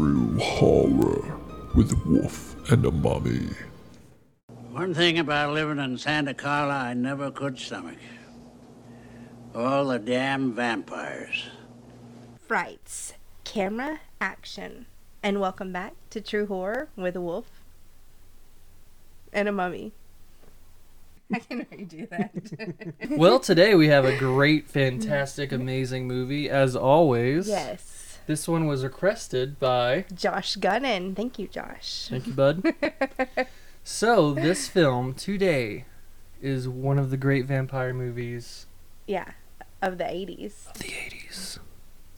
True Horror with a Wolf and a Mummy. One thing about living in Santa Carla I never could stomach. All the damn vampires. Frights, camera, action. And welcome back to True Horror with a wolf and a mummy. I can redo that. Well, today we have a great, fantastic, amazing movie, as always. yes. This one was requested by. Josh Gunnan. Thank you, Josh. Thank you, bud. so, this film today is one of the great vampire movies Yeah, of the 80s. of the 80s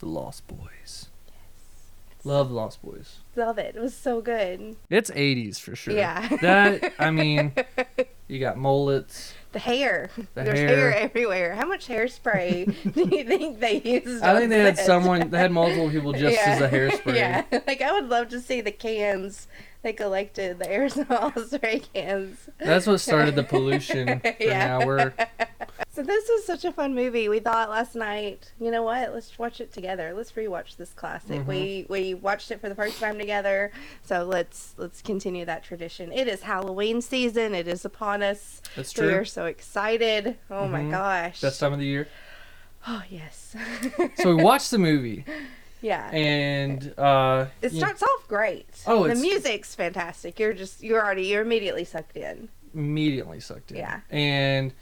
The Lost Boys. Yes. Love Lost Boys. Love it. It was so good. It's 80s for sure. Yeah. That, I mean, you got mullets. The hair. The There's hair. hair. everywhere. How much hairspray do you think they used? I think they had someone, they had multiple people just Yeah. as a hairspray. Yeah, like I would love to see the cans they collected, the aerosol spray cans. That's what started the pollution. For Yeah. now we're So this was such a fun movie. We thought last night, you know what? Let's watch it together. Let's rewatch this classic. Mm-hmm. We we watched it for the first time together. So let's let's continue that tradition. It is Halloween season. It is upon us. That's true. We are so excited. Oh my Mhm. gosh. best time of the year. Oh yes. So we watched the movie yeah. and uh It you- starts off great. Oh, the music's fantastic. You're just you're already you're immediately sucked in. immediately sucked in. Yeah. And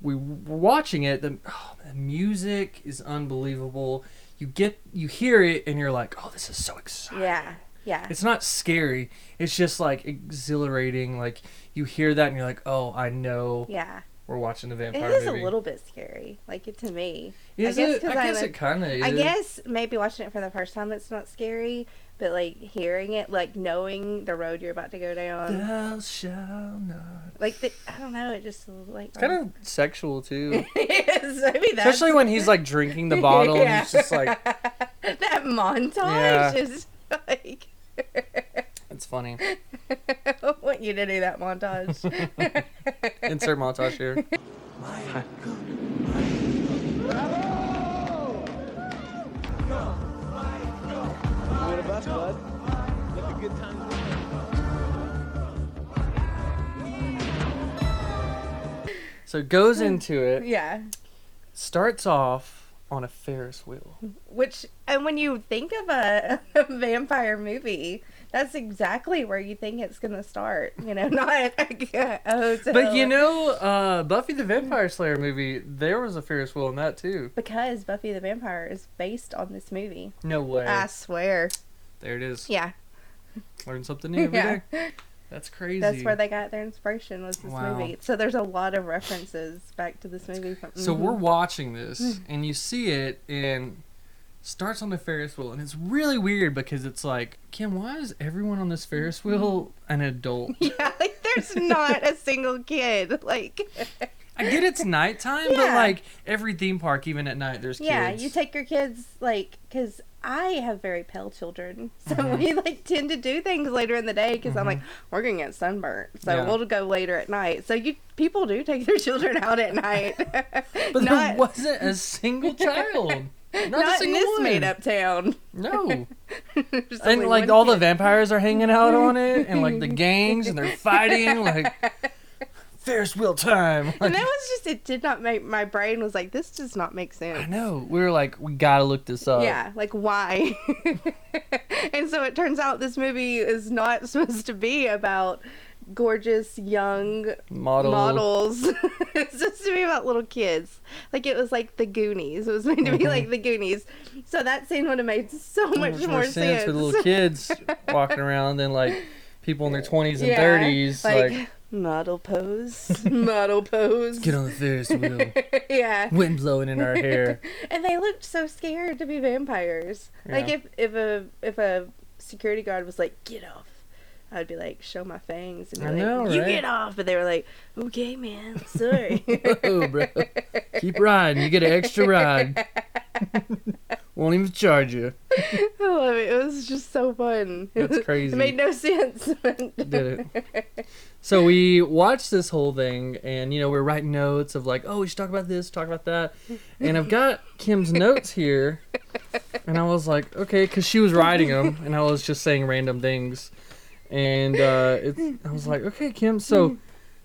we were watching it. The, oh, the music is unbelievable. You get you hear it and you're like, oh, this is so exciting. Yeah. Yeah. It's not scary. It's just like exhilarating. Like you hear that and you're like, oh, I know yeah. We're watching a It vampire is movie. a little bit scary. Like to me. Is I guess it? I I guess like- it kind of is. I guess maybe watching it for the first time it's not scary, but like hearing it, like knowing the road you're about to go down, Thou shalt not. like the, I don't know, it just like It's kind of sexual too. it is. Maybe that's Especially when he's like drinking the bottle and he's just like, that montage Yeah. is like. It's funny. I want you to do that montage. Insert montage here. The best, bud. Let the good times. So it goes hmm. into it. yeah. Starts off on a Ferris wheel. Which, and when you think of a, a vampire movie, that's exactly where you think it's gonna start. You know, not a hotel. But you know, uh, Buffy the Vampire Slayer movie, there was a Ferris wheel in that too. because Buffy the Vampire is based on this movie. No way. I swear. There it is. Yeah, Learn something new every yeah. day. That's crazy. That's where they got their inspiration was this Wow. movie. So there's a lot of references back to this movie. From, So Mhm. we're watching this, and you see it, and starts on the Ferris wheel, and it's really weird because it's like, Kim, why is everyone on this Ferris wheel an adult? yeah, like there's not a single kid. Like, I get it's nighttime, but like every theme park, even at night, there's yeah, kids. Yeah, you take your kids like because I have very pale children, so Mm-hmm. we like tend to do things later in the day because I'm like we're gonna get sunburnt, so Yeah. we'll go later at night. So you people do take their children out at night, but not there wasn't a single child. Not, not in this made up town. No. And like all the vampires are hanging out on it, and like the gangs, and they're fighting like Ferris wheel time. Like, And that was just it. Did not make my brain was like this does not make sense. I know. We were like, we gotta look this up. Yeah, like why? and so it turns out this movie is not supposed to be about gorgeous young Model. models. it's supposed to be about little kids. Like it was like the Goonies. It was meant to be like the Goonies. So that scene would have made so much, Mm-hmm. More sense. with little kids walking around than like people in their twenties and Yeah, thirties. Like, like, model pose, model pose. get on the Ferris wheel. yeah. Wind blowing in our hair. and they looked so scared to be vampires. Like if if a if a security guard was like, "Get off," I'd be like, "Show my fangs," and I like, know, "You right? get off." But they were like, "Okay, man, sorry." oh, bro. Keep riding. You get an extra ride. Won't even charge you. I love it. It was just so fun. That's crazy. it made no sense. Did it. So we watched this whole thing, and you know we're writing notes of like, oh, we should talk about this, talk about that, and I've got Kim's notes here, and I was like, okay, because she was writing them, and I was just saying random things, and uh, it's, I was like, okay, Kim. So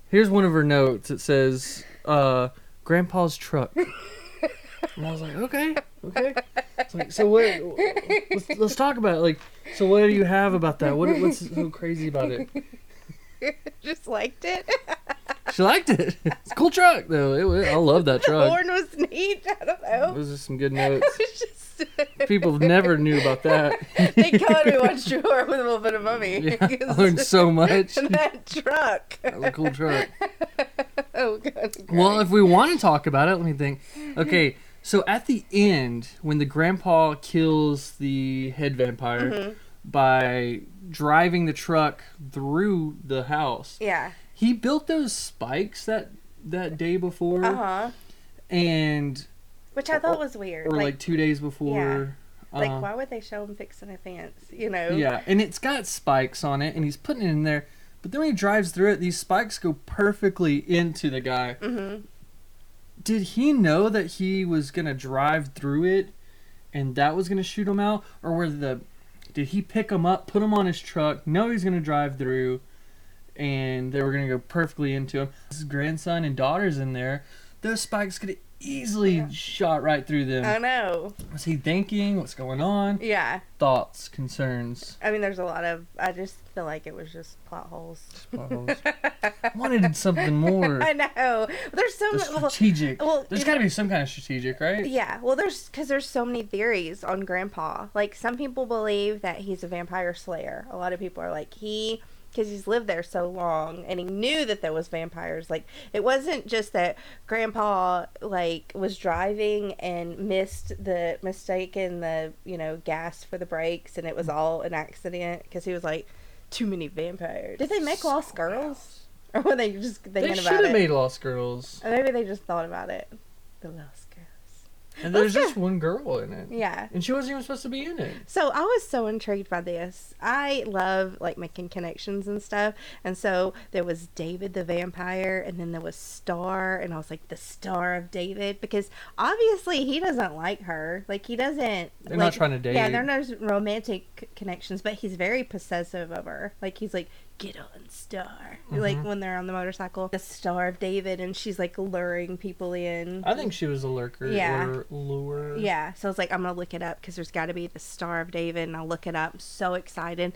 here's one of her notes. It says, uh, "Grandpa's truck," and I was like, okay, okay. It's like, so what? Let's, let's talk about it. Like, so what do you have about that? What, what's so crazy about it? Just liked it. She liked it. It's a cool truck though. It was, I love that the truck. horn was neat. I don't know. Those are some good notes. Just People never knew about that. Thank God we watched True Horror with a little bit of mummy. Yeah, I learned so much. that truck. That was a cool truck. Oh God. Well, if we want to talk about it, let me think. Okay, so at the end, when the grandpa kills the head vampire Mm-hmm. by driving the truck through the house, yeah. He built those spikes that that day before, Uh huh. and Which I thought was weird. or like, like, two days before. Yeah. like uh, why would they show him fixing a fence? You know. Yeah, and it's got spikes on it, and he's putting it in there. But then when he drives through it, these spikes go perfectly into the guy. Mm-hmm. Did he know that he was gonna drive through it, and that was gonna shoot him out, or were the? Did he pick him up, put him on his truck, know he's gonna drive through, and they were gonna go perfectly into him? His grandson and daughter's in there. Those spikes could have easily shot right through them. I know. Was he thinking? What's going on? Yeah. Thoughts, concerns. I mean, there's a lot of. I just feel like it was just plot holes. potholes. Wanted something more I know. There's so the many. Well, strategic. well, there's got to be some kind of strategic, right? Yeah, well, there's because there's so many theories on Grandpa. Like some people believe that he's a vampire slayer. A lot of people are like he because he's lived there so long and he knew that there was vampires. Like it wasn't just that Grandpa like was driving and missed the mistaken the you know gas for the brakes and it was all an accident because he was like too many vampires. Did they make Lost Girls or were they just thinking about it They should have made Lost Girls. Or maybe they just thought about it. The Lost. And there's just one girl in it. Yeah. And she wasn't even supposed to be in it. So I was so intrigued by this. I love like making connections and stuff. And so there was David the vampire and then there was Star and I was like the Star of David because obviously he doesn't like her. Like he doesn't They're like, not trying to date. Yeah, they're not romantic connections, but he's very possessive of her. Like he's like get on Star. Like Mm-hmm. when they're on the motorcycle, the Star of David and she's like luring people in. I think she was a lurker Yeah. or lure. Yeah, so I was like, I'm gonna look it up because there's got to be the Star of David, and I'll look it up. I'm so excited.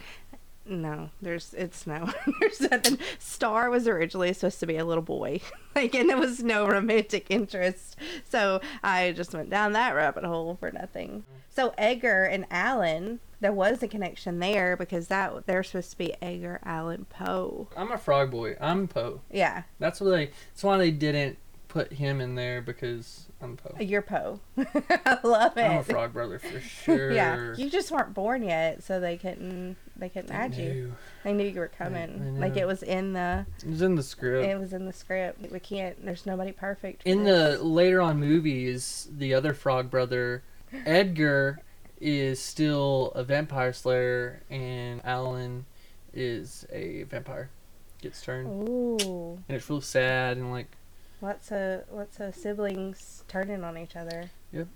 No, there's it's no, there's nothing. Star was originally supposed to be a little boy, like, and there was no romantic interest. So I just went down that rabbit hole for nothing. So Edgar and Alan, there was a connection there because that they're supposed to be Edgar Allan Poe. I'm a frog boy. I'm Poe. Yeah, That's what they. That's why they didn't put him in there because I'm Poe. Uh, you're Poe. I love it. I'm a frog brother for sure. Yeah, you just weren't born yet, so they couldn't they couldn't add you. They knew you were coming. Like it was in the It was in the script. it was in the script. We can't. There's nobody perfect. in this. the later on movies, the other frog brother, Edgar, is still a vampire slayer, and Alan is a vampire. Gets turned, ooh, and it's real sad and like lots of lots of siblings turning on each other. Yep.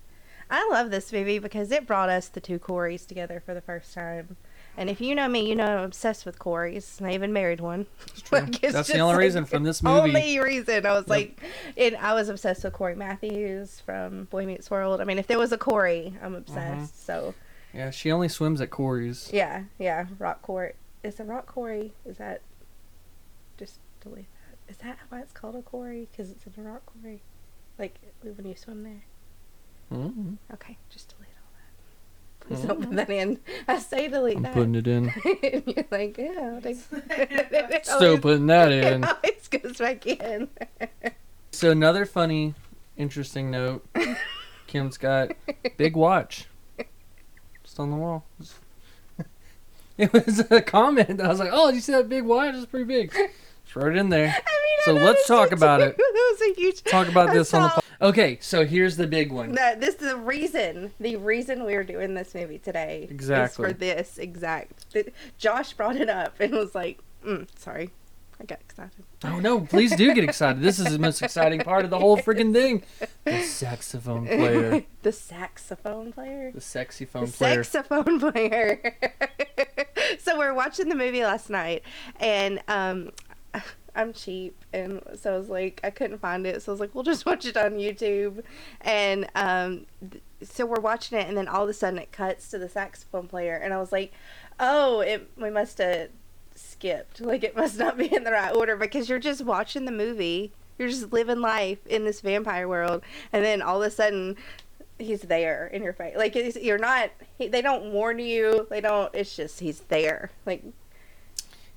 I love this movie because it brought us the two Corys together for the first time. And if you know me, you know I'm obsessed with Corys. And I even married one. Like, That's the only like reason from this movie. Only reason I was like, and I was obsessed with Cory Matthews from Boy Meets World. I mean, if there was a Corey, I'm obsessed. Mm-hmm. So yeah, she only swims at Corey's. yeah, yeah, Rock Court. Is it Rock Quarry? Is that just delete that? Is that why it's called a quarry? Because it's in a rock quarry, like when you swim there. Mm-hmm. Okay, just delete all that. Please don't put that in. I say delete I'm that. putting it in. and you're like, yeah. I'll take- it Still always- putting that It in. always goes back in. So another funny, interesting note. Kim's got big watch. Just on the wall. It was a comment. I was like, "Oh, did you see that big watch? It's pretty big." Wrote it in there. I mean, So I let's talk about it. that was a huge. Talk about this on the. Po- okay, so here's the big one. No, this is the reason. The reason we are doing this movie today Exactly. is for this exact. th- Josh brought it up and was like, mm, "Sorry, I got excited. Oh no! Please do get excited. This is the most exciting part of the whole freaking thing. The saxophone player, the saxophone player. the sexy phone The player. saxophone player. so we're watching the movie last night, and um, I'm cheap, and so I was like, I couldn't find it, so I was like, we'll just watch it on YouTube, and um, th- so we're watching it, and then all of a sudden it cuts to the saxophone player, and I was like, oh, it we must have skipped, like it must not be in the right order because you're just watching the movie. You're just living life in this vampire world, and then all of a sudden, he's there in your face. Like you're not. He, they don't warn you. They don't. It's just he's there. Like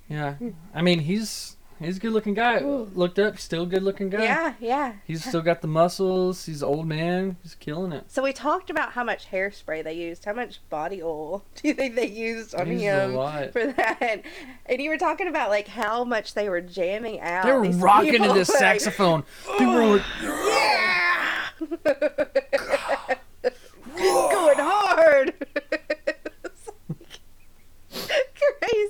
Yeah, I mean he's he's a good looking guy. Looked up, still good looking guy. yeah, yeah. He's still got the muscles. He's old man. He's killing it. So we talked about how much hairspray they used. How much body oil do you think they used on They used a him lot. for that? And you were talking about like how much they were jamming out. They were rocking to this like, saxophone. People were like, yeah, going hard. It's like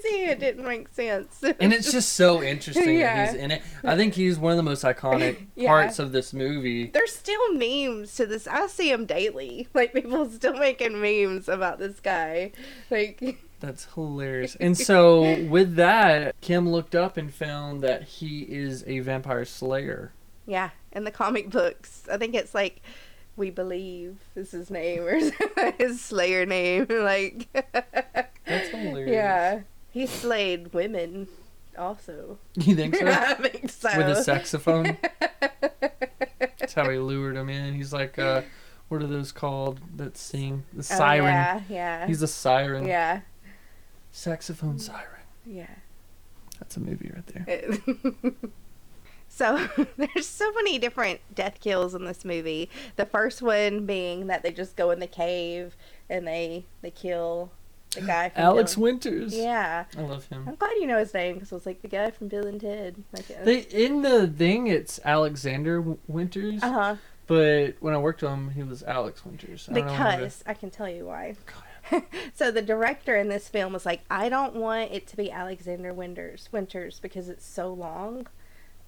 Crazy. It didn't make sense. and it's just so interesting Yeah. that he's in it. I think he's one of the most iconic Yeah. parts of this movie. There's still memes to this. I see them daily. Like people still making memes about this guy. Like That's hilarious. And so with that, Kim looked up and found that he is a vampire slayer. yeah, in the comic books, I think it's like we believe is his name or his Slayer name. Like That's hilarious. yeah, he slayed women also. You think so? I think so. With a saxophone. That's how he lured him in. He's like, uh, what are those called that sing? The Oh, siren. yeah, yeah. He's a siren. yeah, Saxophone siren. yeah. That's a movie right there. so there's so many different death kills in this movie. The first one being that they just go in the cave and they they kill the guy. From Alex Bill- Winters. Yeah, I love him. I'm glad you know his name because it was like the guy from Bill and Ted. Like, uh They in the thing it's Alexander W- Winters, huh. but when I worked with him, he was Alex Winters. I don't know Because I can tell you why. the- so the director in this film was like, I don't want it to be Alexander Winters, Winters because it's so long.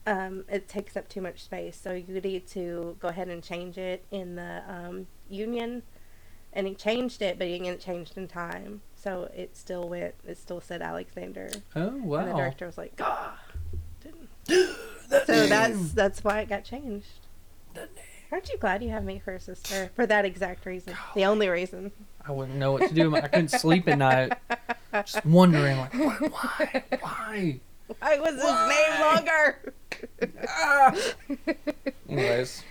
Um, it takes up too much space, so you need to go ahead and change it in the um, union. And he changed it, but he didn't changed in time, so it still went. It still said Alexander, Oh and the director was like, "Ah, didn't." so that's that's why it got changed. Aren't you glad you have me for a sister for that exact reason? The only reason. I wouldn't know what to do. I couldn't sleep at night, just wondering like, why, why, why? Why was his name longer? Anyways,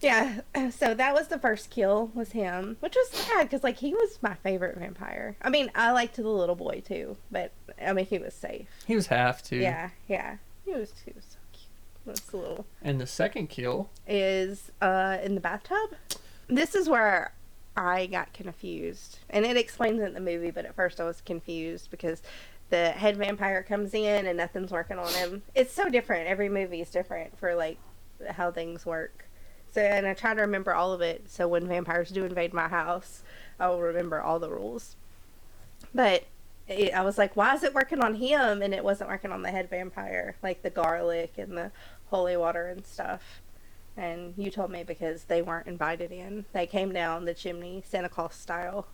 Yeah, so that was the first kill was him, which was sad because like he was my favorite vampire. I mean, I liked the little boy too, but I mean he was safe. he was half too. Yeah, yeah, he was he was so cute. This little And the second kill, is uh in the bathtub. This is where I got confused, and it explains it in the movie. But at first I was confused because the head vampire comes in and nothing's working on him. It's so different. Every movie is different for like how things work. So and I try to remember all of it. So when vampires do invade my house, I will remember all the rules. But it, I was like, why is it working on him and it wasn't working on the head vampire, like the garlic and the holy water and stuff? And you told me because they weren't invited in. They came down the chimney, Santa Claus style.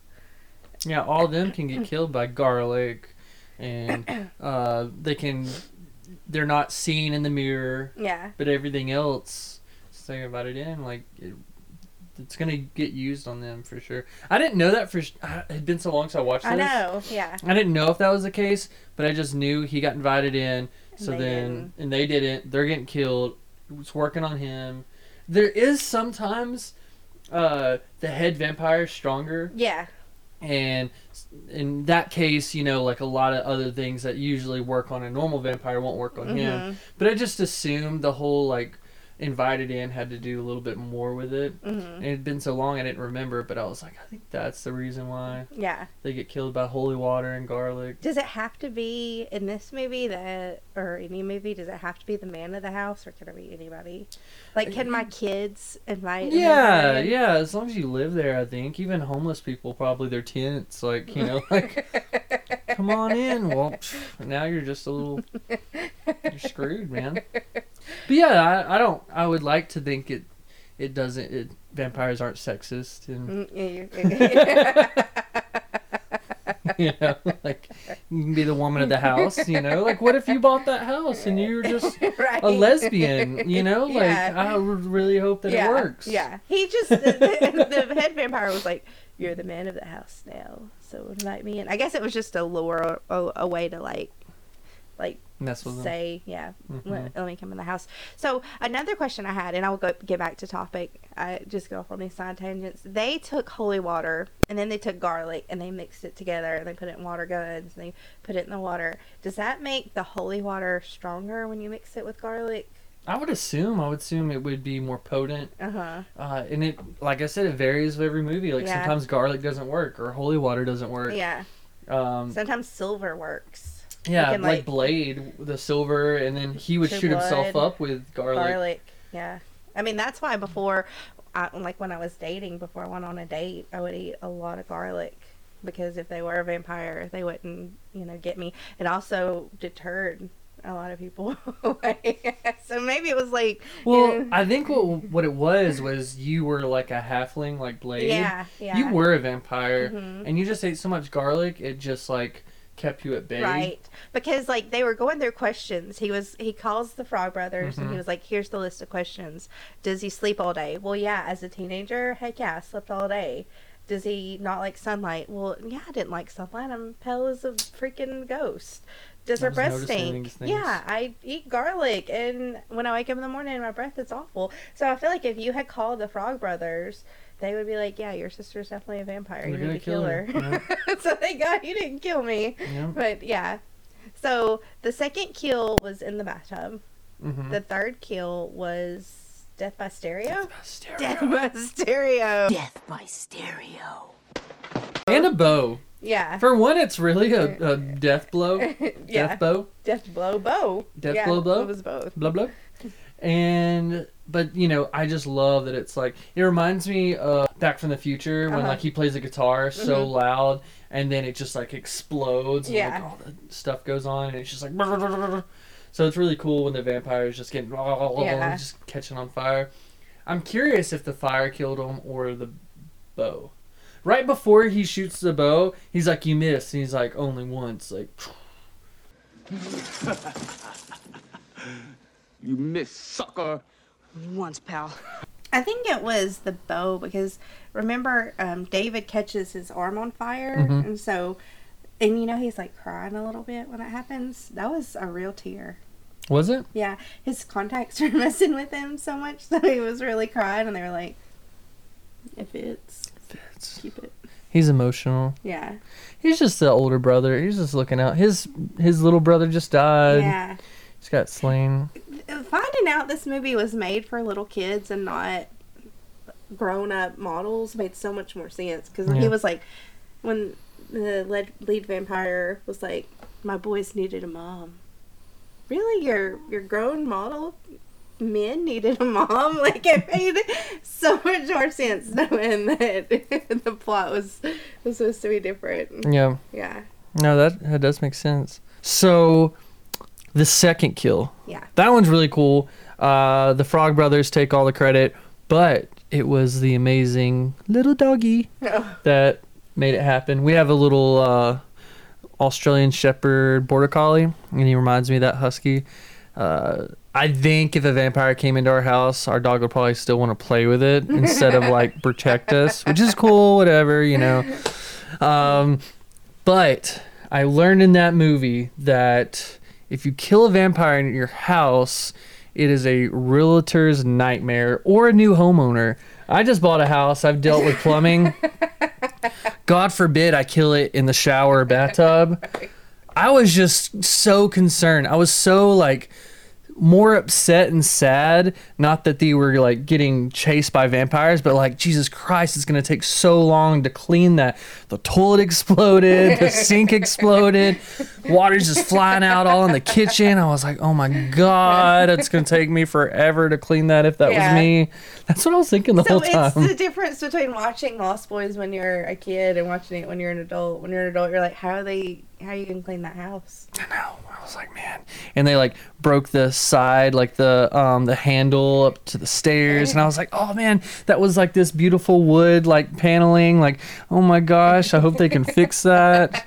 yeah, all of them can get killed by garlic, and uh, they can. They're not seen in the mirror, Yeah. but everything else, say about it in like. It, it's gonna get used on them for sure. I didn't know that for. It had been so long since I watched this. I know. Yeah. I didn't know if that was the case, but I just knew he got invited in. So they then, didn't. and they didn't. They're getting killed. It's working on him. There is sometimes uh, the head vampire is stronger, Yeah. and in that case, you know, like a lot of other things that usually work on a normal vampire won't work on him. Mhm. But I just assumed the whole like invited in had to do a little bit more with it. Mhm. And it had been so long I didn't remember, but I was like, I think that's the reason why Yeah. they get killed by holy water and garlic. Does it have to be in this movie that, or any movie? Does it have to be the man of the house, or can it be anybody? Like, can my kids invite? Yeah, in? yeah. As long as you live there, I think even homeless people probably their tents, like you know, like come on in. Well, now you're just a little, you're screwed, man. But yeah, I, I don't. I would like to think it. It doesn't. It, vampires aren't sexist, and Mm, yeah, you- know, like you can be the woman of the house. You know, like what if you bought that house and you were just right. a lesbian? You know, like Yeah. I really hope that yeah, it works. Yeah. He just the, the, head vampire was like, "You're the man of the house now, so invite me in." I guess it was just a lure, a, a way to like, like And that's what. Say, yeah, Mhm. let, let me come in the house. So another question I had, and I will go get back to topic. I just go off on these side tangents. They took holy water and then they took garlic and they mixed it together and they put it in water guns and they put it in the water. Does that make the holy water stronger when you mix it with garlic? I would assume. I would assume it would be more potent. Uh huh. Uh, and it, like I said, it varies with every movie. Like Yeah. sometimes garlic doesn't work, or holy water doesn't work. Yeah. Um, Sometimes silver works. Yeah, can, like, like- Blade, the silver, and then he would shoot himself up with garlic. Garlic. Yeah. I mean, that's why before, I, like when I was dating, before I went on a date, I would eat a lot of garlic because if they were a vampire, they wouldn't, you know, get me. It also deterred a lot of people away. so maybe it was like, Well, you know, I think what what it was was you were like a halfling, like Blade. yeah, yeah. You were a vampire, Mhm. and you just ate so much garlic, it just like kept you at bay. Right. Because like they were going through questions. He was he calls the Frog Brothers and he Mhm. was like, Here's the list of questions. Does he sleep all day? Well yeah, as a teenager, heck yeah, I slept all day. Does he not like sunlight? Well, yeah, I didn't like sunlight. I'm pale as a freaking ghost. Does I her breath stink? Yeah, I eat garlic, and when I wake up in the morning, my breath is awful. So I feel like if you had called the Frog Brothers, they would be like, "Yeah, your sister's definitely a vampire. We're you gonna need to kill kill her." her. so thank God you didn't kill me. Yeah. But yeah. So the second kill was in the bathtub. Mm-hmm. The third kill was death by stereo. Stereo. Death by stereo. Death by stereo. And a bow. Yeah. For one, it's really a, a death blow. yeah. Death bow. Death blow bow. Death yeah, blow bow? It was both. blah blah. And but you know, I just love that it's like it reminds me of Back from the Future when Uh-huh. like he plays the guitar so Mhm. loud and then it just like explodes and Yeah. like all the stuff goes on and it's just like so it's really cool when the vampire is just getting Yeah. just catching on fire. I'm curious if the fire killed him or the bow. Right before he shoots the bow, he's like, "You missed," and he's like, "Only once." Like, You miss sucker. Once, pal. I think it was the bow because remember um, David catches his arm on fire Mhm. and so and you know he's like crying a little bit when that happens. That was a real tear. was it? Yeah, his contacts were messing with him so much that he was really crying, and they were like, "If it's keep it." He's emotional. Yeah, He's just the older brother. He's just looking out. His his little brother just died. yeah. He's got slain. Out this movie was made for little kids and not grown up models made so much more sense because Yeah. he was like, when the lead, lead vampire was like, "My boys needed a mom." Really, your your grown model men needed a mom? Like it made so much more sense knowing that the plot was was supposed to be different. Yeah. Yeah, No, that that does make sense. So, the second kill. yeah. That one's really cool. Uh, the Frog Brothers take all the credit, but it was the amazing little doggy Oh, that made it happen. We have a little uh, Australian Shepherd Border Collie, and he reminds me of that husky. Uh, I think if a vampire came into our house, our dog would probably still want to play with it instead of like protect us, which is cool, whatever, you know. Um, but I learned in that movie that if you kill a vampire in your house, it is a realtor's nightmare or a new homeowner. I just bought a house. I've dealt with plumbing. God forbid I kill it in the shower or bathtub. I was just so concerned. I was so like more upset and sad. Not that they were like getting chased by vampires, but like Jesus Christ, it's gonna take so long to clean that. The toilet exploded, the sink exploded, water's just flying out all in the kitchen. I was like, oh my god, it's gonna take me forever to clean that if that Yeah. was me. That's what I was thinking the So whole time. it's the difference between watching Lost Boys when you're a kid and watching it when you're an adult. When you're an adult, you're like, how are they? How you can clean that house? I know. I was like, man. And they like broke the side, like the um the handle up to the stairs, and I was like, oh man, that was like this beautiful wood like paneling. Like, oh my gosh, I hope they can fix that.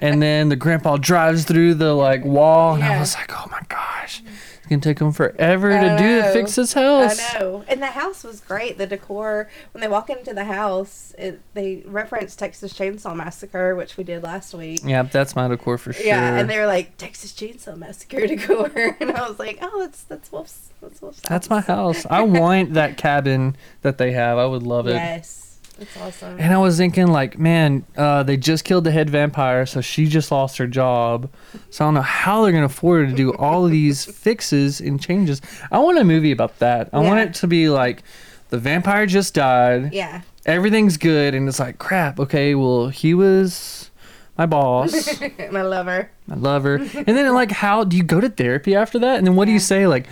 And then the grandpa drives through the like wall, and I was like, oh my gosh, it's gonna take him forever to do to fix his house. I know. And the house was great. The decor, when they walk into the house, it, they reference Texas Chainsaw Massacre, which we did last week. Yeah, that's my decor for sure. Yeah, and they were like Texas Chainsaw Massacre decor, and I was like, oh, that's that's Wolf's. That's Wolf's. That's my house. I want that cabin that they have. I would love it. Yes, it's awesome. And I was thinking, like, man, uh, they just killed the head vampire, so she just lost her job. So I don't know how they're gonna afford to do all of these fixes and changes. I want a movie about that. I want it to be like, the vampire just died. yeah, Everything's good, and it's like, crap. Okay, well, he was my boss. my lover. I love her. And then like how do you go to therapy after that? And then what do you say like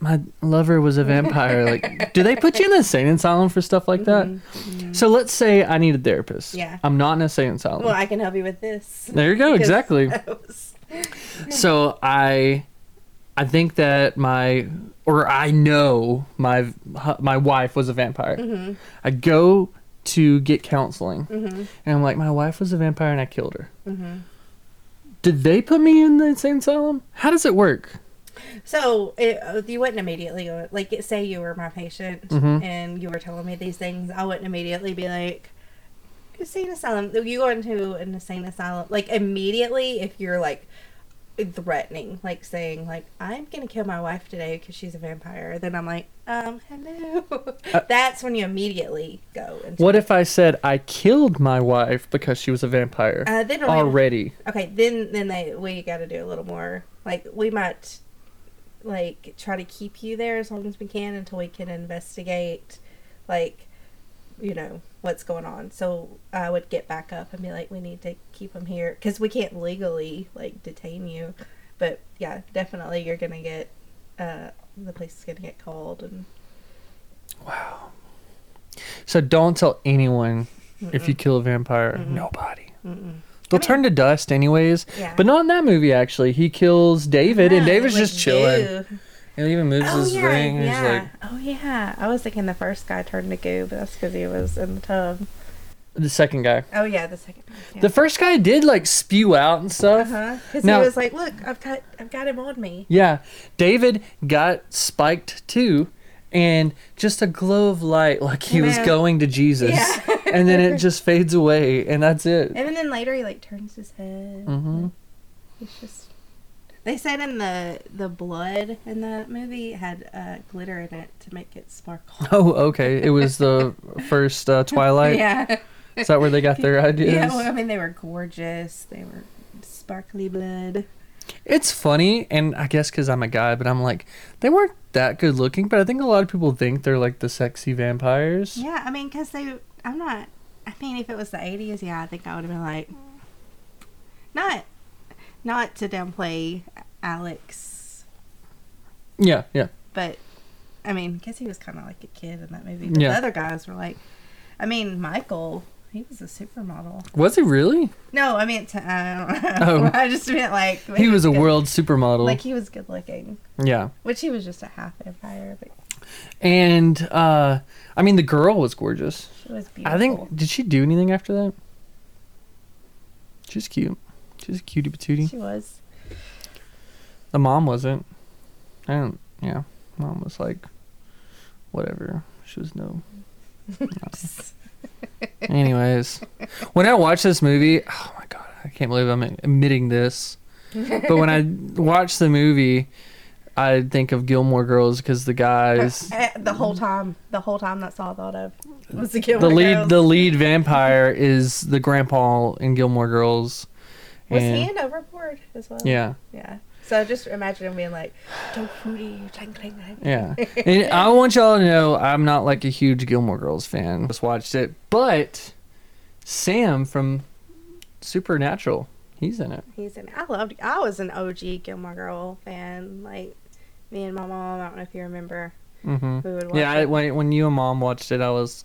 my lover was a vampire. Like do they put you in the insane asylum for stuff like that? So let's say I need a therapist. Mm-hmm. Yeah. I'm not in a insane asylum. Well, I can help you with this. there you go, exactly. was- So I I think that my or I know my my wife was a vampire. Mm-hmm. I go to get counseling, and I'm like, my wife was a vampire, and I killed her. Mm-hmm. Did they put me in the insane asylum? How does it work? So it, uh, you wouldn't immediately go like say you were my patient Mhm. and you were telling me these things. I wouldn't immediately be like insane asylum. You go into an insane asylum like immediately if you're like threatening, like saying like I'm gonna kill my wife today because she's a vampire. Then I'm like, um, hello. That's when you immediately go. Into What if I said I killed my wife because she was a vampire uh, then already? Okay, then then they we got to do a little more. Like we might like try to keep you there as long as we can until we can investigate like you know what's going on. So I would get back up and be like we need to keep him here cuz we can't legally like detain you. But yeah, definitely you're going to get uh the place is going to get called and wow So don't tell anyone if you kill a vampire. Nobody. They'll turn to dust anyways. Yeah. But not in that movie actually. He kills David and David's just chilling. goo. He even moves Oh his yeah, ring. yeah. He's like oh yeah. I was thinking the first guy turned to goo, but that's because he was in the tub. the second guy. Oh yeah, the second. Yeah. The first guy did like spew out and stuff. Uh-huh. Because Now- he was like, "Look, I've got, I've got him on me." Yeah. David got spiked too. And just a glow of light, like he was going to Jesus, Yeah. and then it just fades away, and that's it. And then later he like turns his head. mm-hmm. He's just. They said in the the blood in the movie had uh, glitter in it to make it sparkle. Oh, okay. It was the first uh, Twilight. yeah. Is that where they got their ideas? Yeah. Well, I mean, they were gorgeous. They were sparkly blood. It's funny, and I guess because I'm a guy, but I'm like, they weren't that good looking, but I think a lot of people think they're like the sexy vampires. Yeah, I mean, because they. I'm not. I mean, if it was the '80s, yeah, I think I would have been like, not, not to downplay Alex, Yeah, yeah. but I mean, because he was kind of like a kid in that movie. But Yeah. the other guys were like, I mean, Michael, he was a supermodel. Was he really? No, I meant to. I don't know. Oh. I just meant like He was a good- world supermodel. Like he was good looking, yeah. which he was just a half vampire, but And, uh, I mean, the girl was gorgeous. she was beautiful. I think, did she do anything after that? She's cute. She's a cutie patootie. she was. The mom wasn't. I don't, yeah. Mom was like, whatever. She was no. Anyways, when I watch this movie, oh my god, I can't believe I'm admitting this. But when I watch the movie, I think of Gilmore Girls because the guys, Eh, the whole time, the whole time that's all I thought of was the Gilmore the lead, Girls. the lead vampire is the grandpa in Gilmore Girls. Was and- he in Overboard as well? Yeah, Yeah. So just imagine him being like, "Don't fruity, clang clang clang." yeah. and I want y'all to know I'm not like a huge Gilmore Girls fan. Just watched it, but Sam from Supernatural, he's in it. He's in. It. I loved. I was an OG Gilmore Girl fan. Like me and my mom. I don't know if you remember. Mm-hmm. Would watch Yeah, I, when when you and mom watched it, I was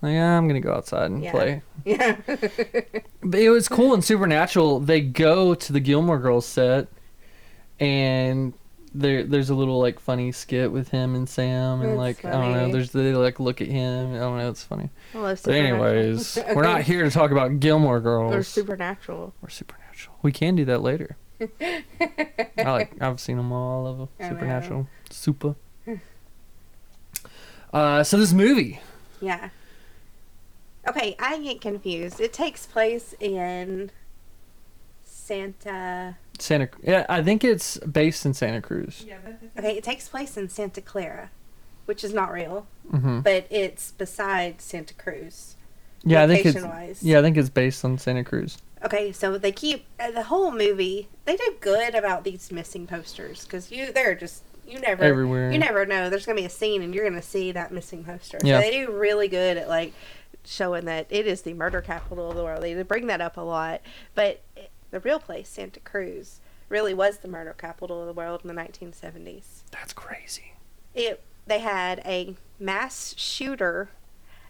like, yeah, I'm gonna go outside and Yeah. play. Yeah. But it was cool in Supernatural. They go to the Gilmore Girls set, and there there's a little like funny skit with him and Sam, and That's like I don't know, funny. there's they like look at him. I don't know, it's funny. I love But Supernatural. anyways, we're not here to talk about Gilmore Girls Or Supernatural. or Supernatural. We can do that later. I like I've seen them all. Love I know. Supernatural, Super. Uh, so this movie, Yeah. Okay, I get confused. It takes place in Santa. Santa. Yeah, I think it's based in Santa Cruz. Okay, it takes place in Santa Carla, which is not real, hmm but it's beside Santa Cruz. Yeah, I think it's location-wise. yeah, I think it's based on Santa Cruz. Okay, so they keep uh, the whole movie. They do good about these missing posters because you they're just you never Everywhere. You never know. There's gonna be a scene and you're gonna see that missing poster. Yeah. So they do really good at like showing that it is the murder capital of the world. They they bring that up a lot, but it- the real place, Santa Cruz, really was the murder capital of the world in the 1970s. That's crazy. It they had a mass shooter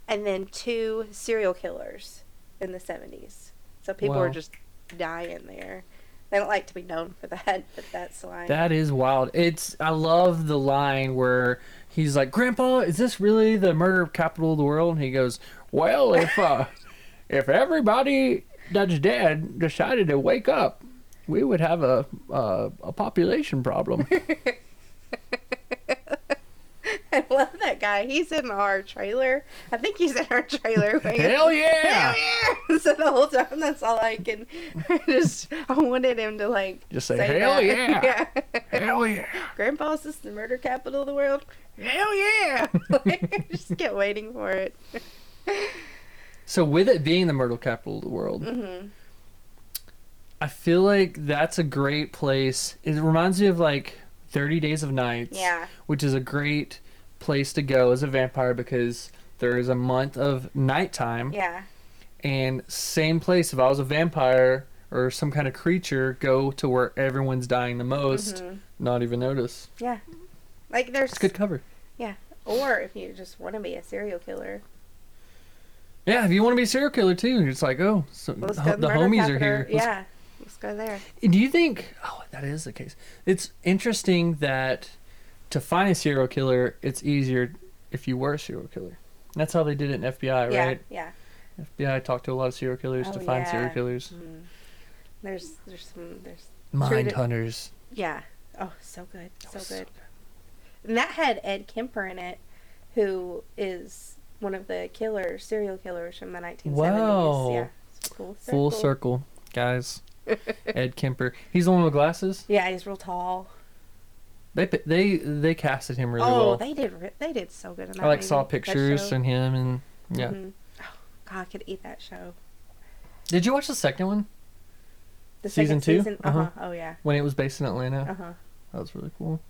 and then two serial killers in the 70s. So people were Wow. just dying there. They don't like to be known for that, but that's why. That is wild. It's I love the line where he's like, "Grandpa, is this really the murder capital of the world?" And he goes, "Well, if uh, if everybody that's dad decided to wake up, we would have a a, a population problem." I love that guy. He's in our trailer. I think he's in our trailer. Hell yeah! Hell yeah! So the whole time, that's all I can. I just I wanted him to like Just say, "Hell that. yeah." yeah. Hell yeah! Grandpa's is the murder capital of the world. Hell yeah! just kept waiting for it. So with it being the myrtle capital of the world, Mm-hmm. I feel like that's a great place. It reminds me of like Thirty Days of Nights. Yeah. which is a great place to go as a vampire because there is a month of nighttime Yeah. and same place if i was a vampire or some kind of creature go to where everyone's dying the most Mhm. not even notice Yeah. Like there's it's good cover Yeah. or if you just want to be a serial killer. Yeah if you want to be a serial killer too it's like oh so Let's the, go to the murder homies capital. are here Let's- Yeah. Let's go there. do you think oh that is the case it's interesting that to find a serial killer it's easier if you were a serial killer that's how they did it in fbi Yeah. right Yeah. FBI talked to a lot of serial killers to Oh, find serial yeah. killers. Mm. There's there's some there's Mind Treated- hunters. yeah. Oh, so good. So good. And that had Ed Kemper in it, who is one of the killers, serial killers from the 1970s. Wow. Yeah. Full circle. Full circle, guys. Ed Kemper. He's the one with glasses. Yeah, he's real tall. They they they casted him really oh, well. they did they did so good in that I like movie, saw pictures and him and yeah. Mhm. Oh, God, I could eat that show. Did you watch the second one The Season second two? Season, uh-huh. Uh-huh. Oh yeah. when it was based in Atlanta? Uh-huh. That was really cool.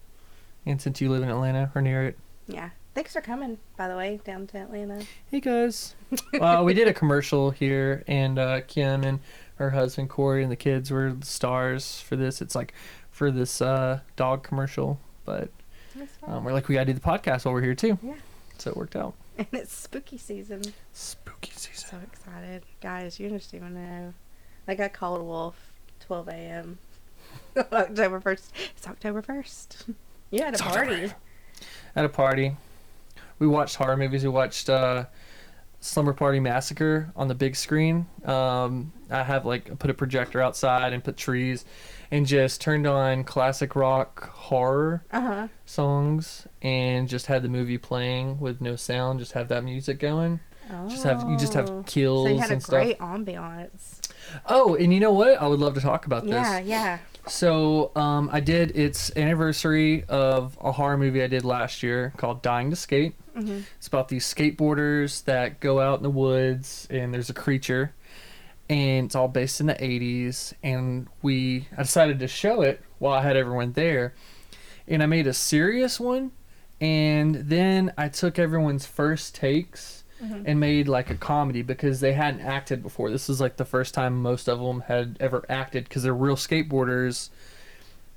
And since you live in Atlanta or near it, Yeah. Thanks for coming, by the way, down to Atlanta. hey guys. uh, we did a commercial here, and uh, Kim and her husband Corey and the kids were the stars for this. It's like for this uh, dog commercial, but um, we're like we gotta do the podcast while we're here too. Yeah. So it worked out. and it's spooky season. Spooky season. So excited. Guys, you just even know. Like I called Wolf 12 a.m. October 1st. It's October 1st. You had a It's party. October. At a party, we watched horror movies. We watched uh, Slumber Party Massacre on the big screen. Um, I have like put a projector outside and put trees, and just turned on classic rock horror Uh huh. songs and just had the movie playing with no sound. Just have that music going. Oh. Just have you just have kills So you had a and stuff. great ambiance. Oh, and you know what? I would love to talk about this. Yeah, yeah. So um, I did its anniversary of a horror movie I did last year called Dying to Skate. Mhm. It's about these skateboarders that go out in the woods and there's a creature, and it's all based in the 80s. And we I decided to show it while I had everyone there, and I made a serious one, and then I took everyone's first takes Mm-hmm. and made like a comedy because they hadn't acted before. This is like the first time most of them had ever acted because they're real skateboarders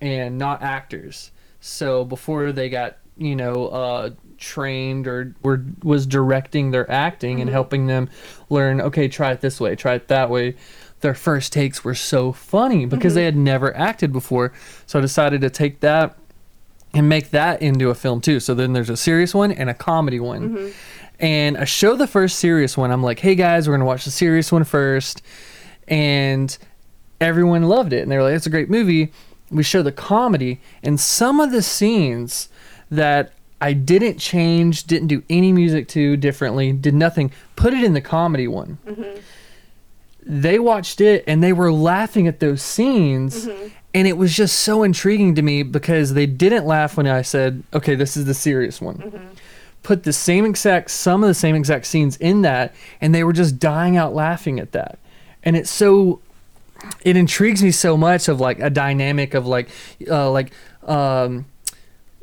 and not actors. So before they got, you know, uh, trained or were was directing their acting and mm-hmm. helping them learn, okay, try it this way, try it that way. their first takes were so funny because they mm-hmm. had never acted before. So I decided to take that and make that into a film too. So then there's a serious one and a comedy one. And I show the first serious one. I'm like, hey guys, we're gonna watch the serious one first. And everyone loved it. And they were like, it's a great movie. We show the comedy and some of the scenes that I didn't change, didn't do any music to differently, did nothing, put it in the comedy one. Mm-hmm. They watched it and they were laughing at those scenes. Mm-hmm. And it was just so intriguing to me because they didn't laugh when I said, okay, this is the serious one. Mm-hmm. Put the same exact, some of the same exact scenes in that, and they were just dying out laughing at that. And it's so it intrigues me so much of like a dynamic of like uh like um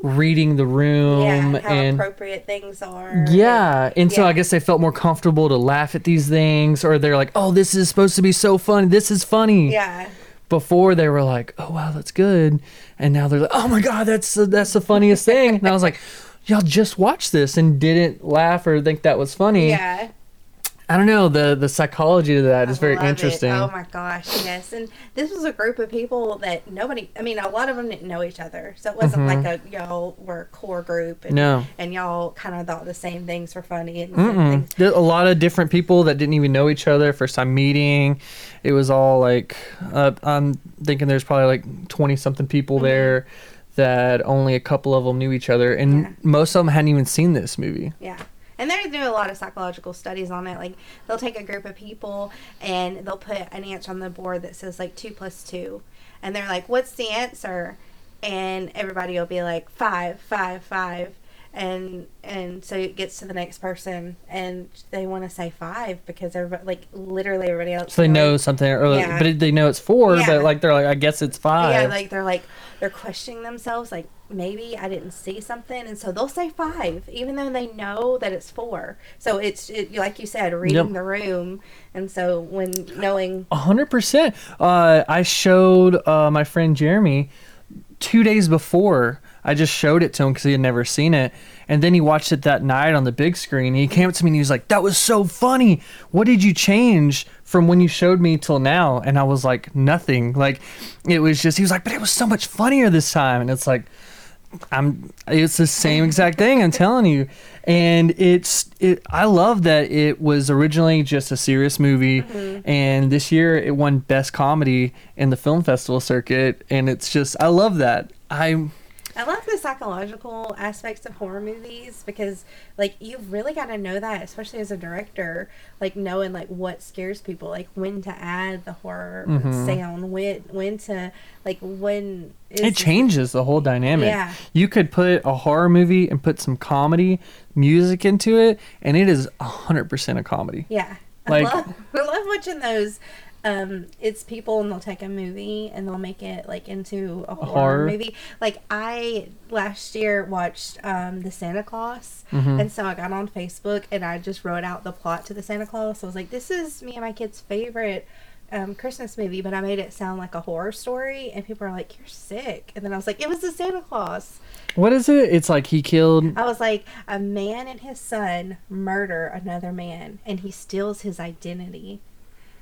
reading the room yeah, how and appropriate things are. yeah and so i guess they felt more comfortable to laugh at these things or they're like oh this is supposed to be so fun this is funny Yeah. before they were like oh wow that's good and now they're like oh my god that's that's the funniest thing and i was like y'all just watched this and didn't laugh or think that was funny Yeah. i don't know the the psychology of that is I very love it. interesting Oh my gosh, yes. And this was a group of people that nobody, I mean, a lot of them didn't know each other. So it wasn't like a y'all were a core group and, Mm-hmm. No. and y'all kind of thought the same things were funny and things. A lot of different people that didn't even know each other first time meeting it was all like uh, i'm thinking there's probably like 20 something people there that only a couple of them knew each other and. Yeah. most of them hadn't even seen this movie Yeah. And they do a lot of psychological studies on it. Like they'll take a group of people and they'll put an answer on the board that says like two plus two, and they're like, "What's the answer?" And everybody will be like five, five, five, and and so it gets to the next person and they want to say five because everybody like literally everybody else so they know knows. something or like- Yeah. but they know it's four Yeah. but like they're like i guess it's five Yeah, like they're like they're questioning themselves, like maybe I didn't see something, and so they'll say five, even though they know that it's four. So it's it, like you said, reading Yep. the room, and so when knowing, hundred percent. Uh, I showed uh, my friend Jeremy two days before. I just showed it to him because he had never seen it, and then he watched it that night on the big screen. He came up to me and he was like, "That was so funny. What did you change from when you showed me till now?" And I was like, "Nothing. Like, it was just." He was like, "But it was so much funnier this time," and it's like. I'm it's the same exact thing I'm telling you and it's it I love that it was originally just a serious movie mm-hmm. and this year it won best comedy in the film festival circuit and it's just I love that I I love the psychological aspects of horror movies because, like, you've really got to know that, especially as a director, like knowing like what scares people, like when to add the horror mm-hmm. sound, when when to like when is it changes the whole dynamic Yeah. you could put a horror movie and put some comedy music into it and it is 100% a comedy Yeah. Like- I love, I love watching those. Um, it's people and they'll take a movie and they'll make it like into a horror, horror? movie. Like I last year watched um, the Santa Claus, Mm-hmm. and so I got on Facebook and I just wrote out the plot to the Santa Claus. I was like, "This is me and my kid's favorite um, Christmas movie," but I made it sound like a horror story, and people are like, "You're sick." And then I was like, "It was the Santa Claus." what is it it's like he killed I was like, a man and his son murder another man, and he steals his identity.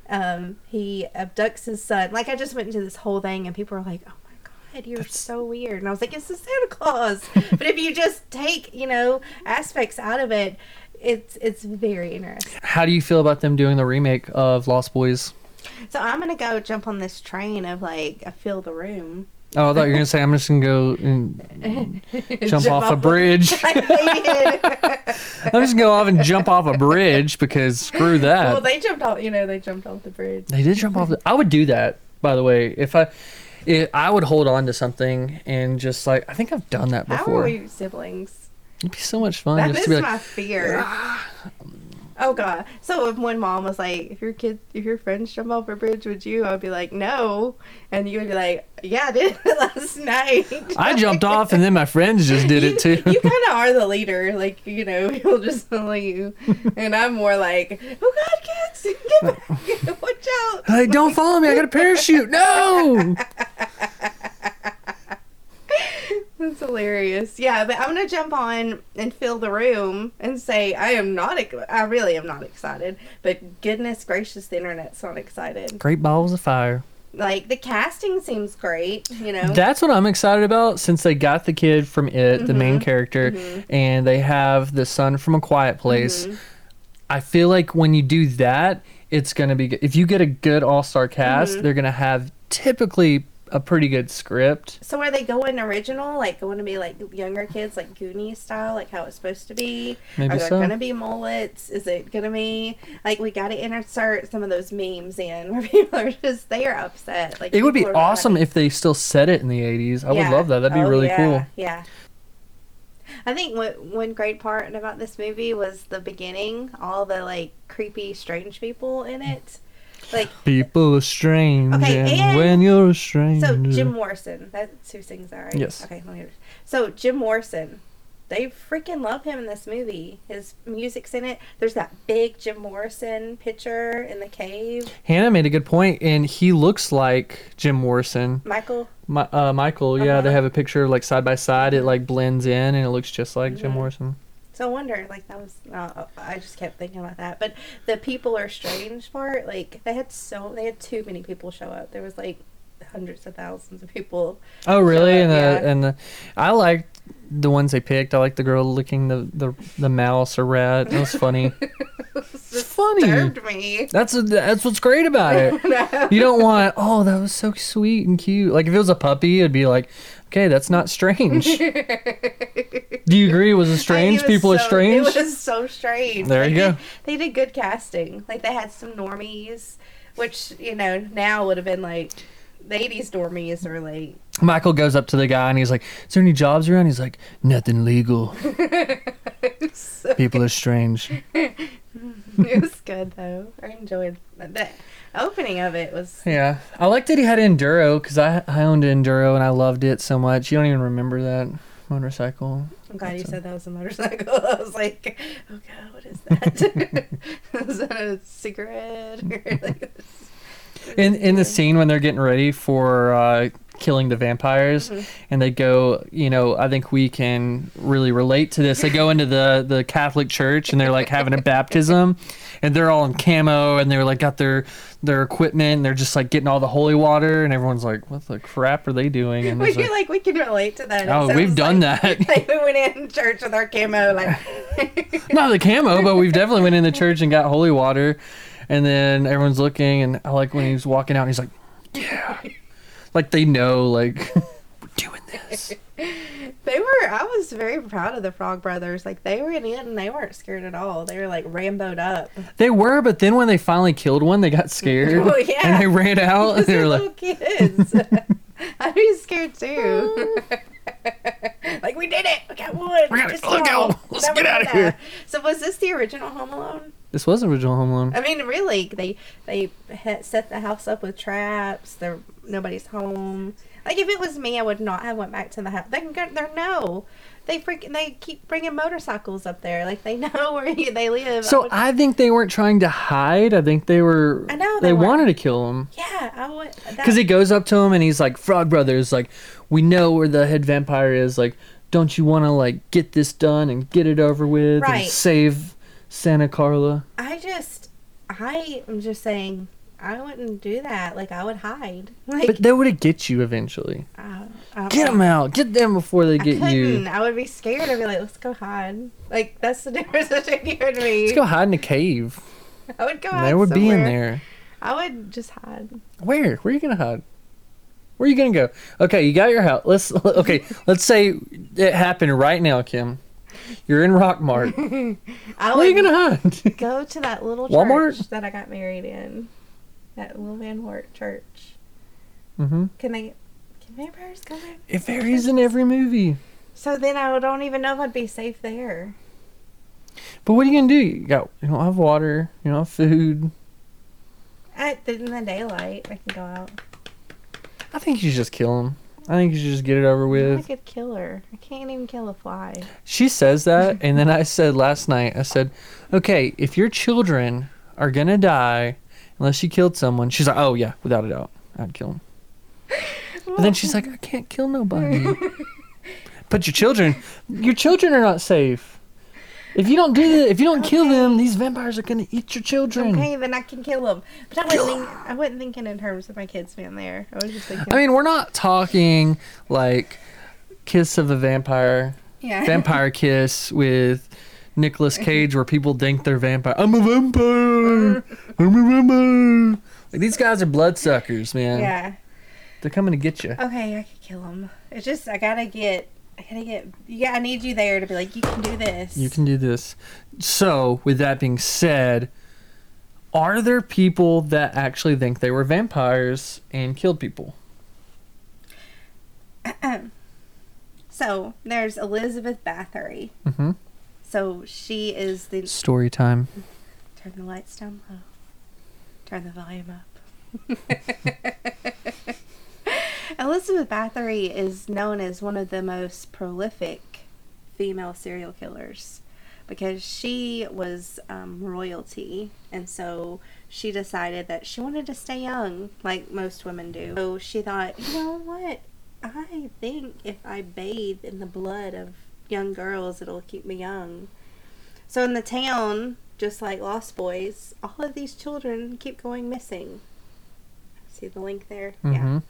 Um, he abducts his son. Like I just went into this whole thing, and people are like, "Oh my god, you're so weird." And I was like, "It's the Santa Claus." but if you just take, you know, aspects out of it, it's it's very interesting. how do you feel about them doing the remake of Lost Boys So I'm gonna go jump on this train of like, I feel the room. Oh, I thought you were gonna say I'm just gonna go and jump, off a bridge. Like they did. I'm just gonna go off and jump off a bridge because screw that. well, they jumped off. You know, they jumped off the bridge. they did jump off. The, I would do that, by the way. If I, if I would hold on to something and just like I think I've done that before. How are we siblings? It'd be so much fun That just is to be like, my fear. Ah, Oh god. So if one mom was like, if your kid if your friends jump off a bridge, would you? I'd be like, No and you would be like, Yeah, I did it last night. I jumped off and then my friends just did it too. You kinda are the leader, like, you know, he'll just follow you. And I'm more like, Oh god, kids, get back watch out. Like, don't follow me! I got a parachute. No. That's hilarious. Yeah, but I'm gonna jump on and fill the room and say I am not. I really am not excited. But goodness gracious, the internet's not excited. Great balls of fire. Like the casting seems great. You know. That's what I'm excited about since they got the kid from It, the Mm-hmm. main character, and they have the son from A Quiet Place. Mm-hmm. I feel like when you do that, it's going to be good. If you get a good all star cast, Mm-hmm. they're going to have typically a pretty good script. so are they going original? Like going to be like younger kids, like Goonies style, like how it's supposed to be? Maybe are there so. gonna be mullets? Is it gonna be like we got to insert some of those memes in where people are just they are upset? Like It would be awesome if they still set it in the 80s. I Yeah. would love that. That'd be Oh, really yeah, cool. Yeah. I think what one great part about this movie was the beginning, all the like creepy, strange people in it. Like People are strange, Okay, and, and- when you're a stranger. so, Jim Morrison. That's who sings that, right? Yes. Okay. Let me. So Jim Morrison, they freaking love him in this movie. His music's in it. There's that big Jim Morrison picture in the cave. Hannah made a good point, and he looks like Jim Morrison. Michael. My, uh, Michael, yeah, they Uh-huh. have a picture like side by side. It like blends in, and it looks just like Jim Mhm. Morrison. So I wonder, like that was, uh, I just kept thinking about that. But the people are strange part, like they had so they had too many people show up. There was like hundreds of thousands of people. Oh, really? and the yeah. and the, I liked the ones they picked. I liked the girl licking the the, the mouse or rat. That was funny. It's funny. Me. that's that's what's great about it. You don't want oh that was so sweet and cute. Like if it was a puppy, it'd be like, okay, that's not strange. Do you agree? Was it strange? It was People are strange. It was so strange. There you Like, go. They, they did good casting. Like they had some normies, which you know now would have been like the '80s normies are like Michael goes up to the guy and he's like, "Is there any jobs around?" He's like, "Nothing legal. so People are strange." it was good though. I enjoyed the opening of it was Yeah, I liked that he had enduro because I I owned enduro and I loved it so much. You don't even remember that motorcycle. I'm glad you a- said that was a motorcycle. I was like, oh god, what is that? is that a cigarette? Or like, In in the scene when they're getting ready for uh, killing the vampires, mm-hmm. and they go, you know, I think we can really relate to this. They go into the the Catholic church and they're like having a baptism, and they're all in camo and they're like got their their equipment and they're just like getting all the holy water, and everyone's like, what the crap are they doing? And we feel like, like we can relate to that. Oh, we've done like- that. Like we went in church with our camo, like not the camo, but we've definitely went in the church and got holy water, and then everyone's looking, and I like when he was walking out, and he's like, yeah, like they know, like we're doing this. they were. I was very proud of the Frog Brothers. Like they went in and they weren't scared at all. They were like Ramboed up. They were, but then when they finally killed one, they got scared Oh, yeah. and they ran out. And they were little like, kids. I'd be scared too. like we did it. We got one. We got it. Let's go. Let's get outta did here. So was this the original Home Alone? "This was original Home Alone." I mean, really, they they set the house up with traps. There, nobody's home. Like if it was me, I would not have went back to the house. They can go there. No, they freaking they keep bringing motorcycles up there. Like they know where you, they live. So would- I think they weren't trying to hide. I think they were. I know they, they wanted to kill him. yeah, I would. Because he goes up to him and he's like, Frog Brothers, like, we know where the head vampire is. Like, don't you want to, like, get this done and get it over with Right. and save Santa Carla? I just, I am just saying, I wouldn't do that. Like I would hide. Like But they would get you eventually. I, I, Get them uh, out. Get them before they I get couldn't. you. I would be scared. I'd be like, let's go hide. Like that's the difference between you and me. Let's go hide in a cave. I would go. They would be in there. I would just hide. Where? Where are you gonna hide? Where are you gonna go? Okay, you got your house. Let's okay. Let's say it happened right now, Kim. You're in Rockmart. I Where are you gonna hunt? go to that little Walmart? church that I got married in. That little Van Hort church. Mm-hmm. Can they? Can vampires go there? It varies in every movie. So then I don't even know if I'd be safe there. But what are you gonna do? You got you don't have water. You don't have food. At in the daylight, I can go out. I think you should just kill him. I think you should just get it over with. I could kill her. I can't even kill a fly. She says that, and then I said last night, I said, okay, if your children are gonna die unless you killed someone, she's like, oh yeah, without a doubt, I'd kill them. But then she's like, I can't kill nobody. But your children, your children are not safe. If you don't do if you don't kill them, these vampires are gonna eat your children. Okay, then I can kill them. But I wasn't, think, I wasn't thinking in terms of my kids being there. I was just thinking. I mean, we're not talking like Kiss of a Vampire, yeah. Vampire Kiss with Nicolas mm-hmm. Cage, where people think they're vampire. I'm a vampire. I'm a vampire. Like, these guys are bloodsuckers, man. Yeah. They're coming to get you. Okay, I could kill them. It's just I gotta get. I gotta get. Yeah, I need you there to be like, you can do this. You can do this. So, with that being said, are there people that actually think they were vampires and killed people? So there's Elizabeth Bathory. Mm-hmm. So she is the Story time. turn the lights down low, turn the volume up. Elizabeth Bathory is known as one of the most prolific female serial killers because she was um, royalty, and so she decided that she wanted to stay young, like most women do. So she thought, you know what? I think if I bathe in the blood of young girls, it'll keep me young. So in the town, just like Lost Boys, all of these children keep going missing. See the link there? Yeah.